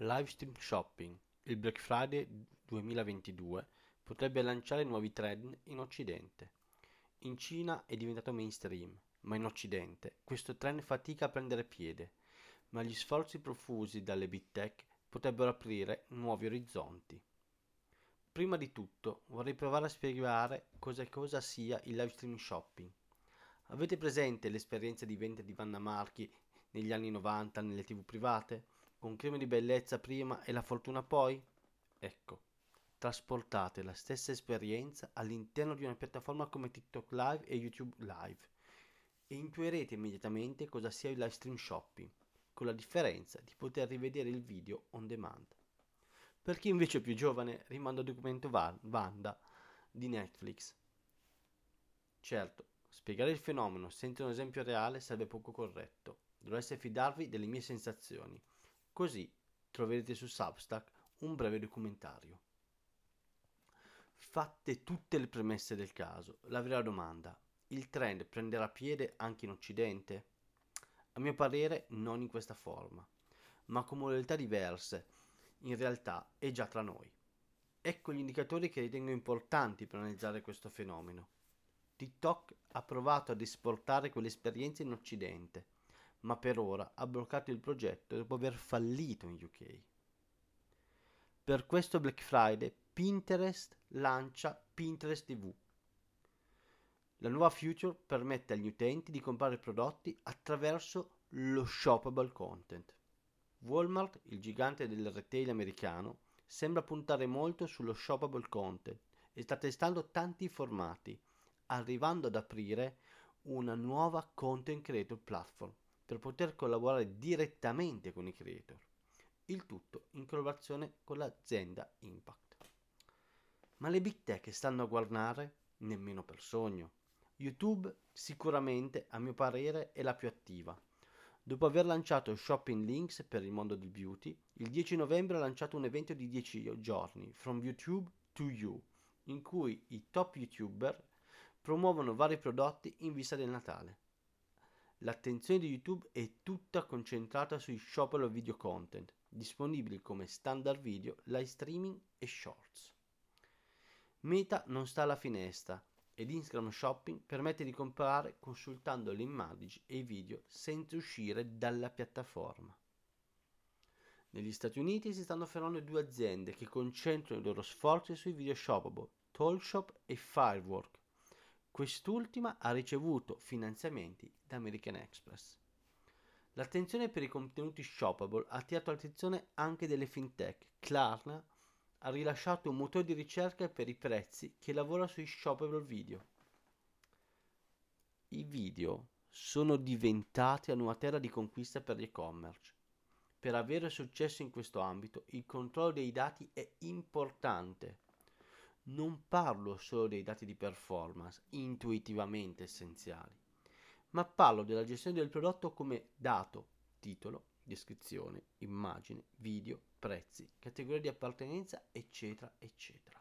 Livestream shopping. Il Black Friday 2022 potrebbe lanciare nuovi trend in Occidente. In Cina è diventato mainstream, ma in Occidente questo trend fatica a prendere piede, ma gli sforzi profusi dalle big tech potrebbero aprire nuovi orizzonti. Prima di tutto vorrei provare a spiegare cosa, cosa sia il livestream shopping. Avete presente l'esperienza di vendita di Vanna Marchi negli anni 90 nelle tv private? Con crema di bellezza prima e la fortuna poi? Ecco, trasportate la stessa esperienza all'interno di una piattaforma come TikTok Live e YouTube Live e intuirete immediatamente cosa sia il live stream shopping, con la differenza di poter rivedere il video on demand. Per chi invece è più giovane, rimando al documento Vanda di Netflix. Certo, spiegare il fenomeno senza un esempio reale sarebbe poco corretto. Dovreste fidarvi delle mie sensazioni. Così troverete su Substack un breve documentario. Fatte tutte le premesse del caso, la vera domanda, il trend prenderà piede anche in Occidente? A mio parere non in questa forma, ma con modalità diverse in realtà è già tra noi. Ecco gli indicatori che ritengo importanti per analizzare questo fenomeno. TikTok ha provato ad esportare quell'esperienza in Occidente, ma per ora ha bloccato il progetto dopo aver fallito in UK. Per questo Black Friday Pinterest lancia Pinterest TV. La nuova feature permette agli utenti di comprare prodotti attraverso lo shoppable content. Walmart, il gigante del retail americano, sembra puntare molto sullo shoppable content e sta testando tanti formati, arrivando ad aprire una nuova content creator platform per poter collaborare direttamente con i creator. Il tutto in collaborazione con l'azienda Impact. Ma le big tech stanno a guardare nemmeno per sogno. YouTube sicuramente, a mio parere, è la più attiva Dopo aver lanciato Shopping Links per il mondo del beauty, il 10 novembre ha lanciato un evento di 10 giorni, From YouTube to You, in cui i top youtuber promuovono vari prodotti in vista del Natale. L'attenzione di YouTube è tutta concentrata sui shoppable video content, disponibili come standard video, live streaming e shorts. Meta non sta alla finestra ed Instagram Shopping permette di comprare consultando le immagini e i video senza uscire dalla piattaforma. Negli Stati Uniti si stanno fermando due aziende che concentrano i loro sforzi sui video shoppable, Tollshop e Firework. Quest'ultima ha ricevuto finanziamenti da American Express. L'attenzione per i contenuti shoppable ha attirato l'attenzione anche delle fintech. Klarna ha rilasciato un motore di ricerca per i prezzi che lavora sui shoppable video. I video sono diventati nuova terra di conquista per l'e-commerce. Per avere successo in questo ambito, il controllo dei dati è importante. Non parlo solo dei dati di performance, intuitivamente essenziali, ma parlo della gestione del prodotto come dato, titolo, descrizione, immagine, video, prezzi, categoria di appartenenza, eccetera, eccetera.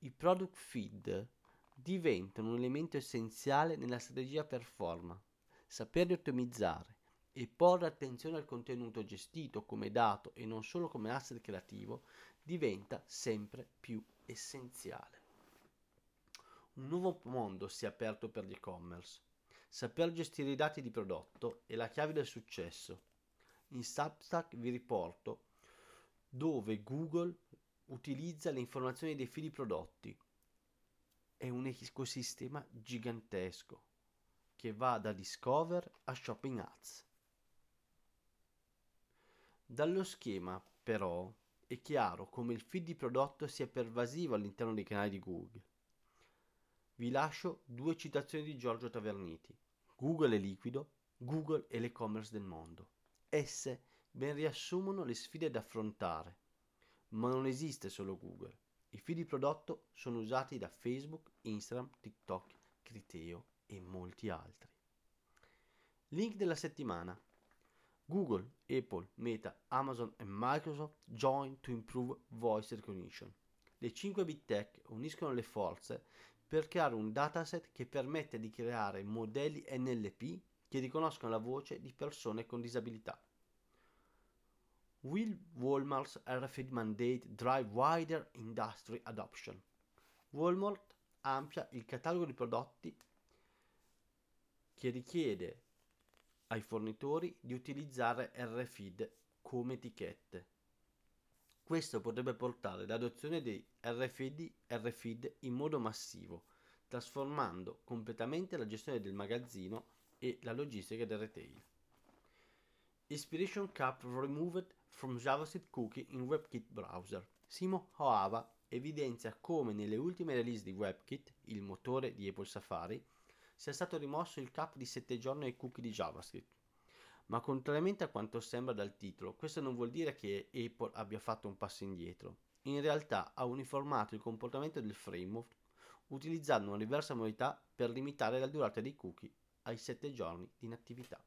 I product feed diventano un elemento essenziale nella strategia performa. Saperli ottimizzare e porre attenzione al contenuto gestito come dato e non solo come asset creativo diventa sempre più essenziale. Un nuovo mondo si è aperto per l'e-commerce. Saper gestire i dati di prodotto è la chiave del successo. In Substack vi riporto dove Google utilizza le informazioni dei fili prodotti. È un ecosistema gigantesco che va da Discover a Shopping Ads. Dallo schema, però, è chiaro come il feed di prodotto sia pervasivo all'interno dei canali di Google. Vi lascio due citazioni di Giorgio Taverniti. Google è liquido, Google è l'e-commerce del mondo. Esse ben riassumono le sfide da affrontare. Ma non esiste solo Google. I feed di prodotto sono usati da Facebook, Instagram, TikTok, Criteo e molti altri. Link della settimana. Google, Apple, Meta, Amazon e Microsoft join to improve voice recognition. Le 5 big tech uniscono le forze per creare un dataset che permette di creare modelli NLP che riconoscono la voce di persone con disabilità. Will Walmart's RFID mandate drive wider industry adoption? Walmart amplia il catalogo di prodotti che richiede ai fornitori di utilizzare RFID come etichette. Questo potrebbe portare all'adozione di RFID, RFID in modo massivo, trasformando completamente la gestione del magazzino e la logistica del retail. Inspiration Cap removed from JavaScript cookie in WebKit browser. Simo Hoava evidenzia come nelle ultime release di WebKit, il motore di Apple Safari, sia stato rimosso il cap di 7 giorni ai cookie di JavaScript. Ma contrariamente a quanto sembra dal titolo, questo non vuol dire che Apple abbia fatto un passo indietro. In realtà ha uniformato il comportamento del framework utilizzando una diversa modalità per limitare la durata dei cookie ai 7 giorni di inattività.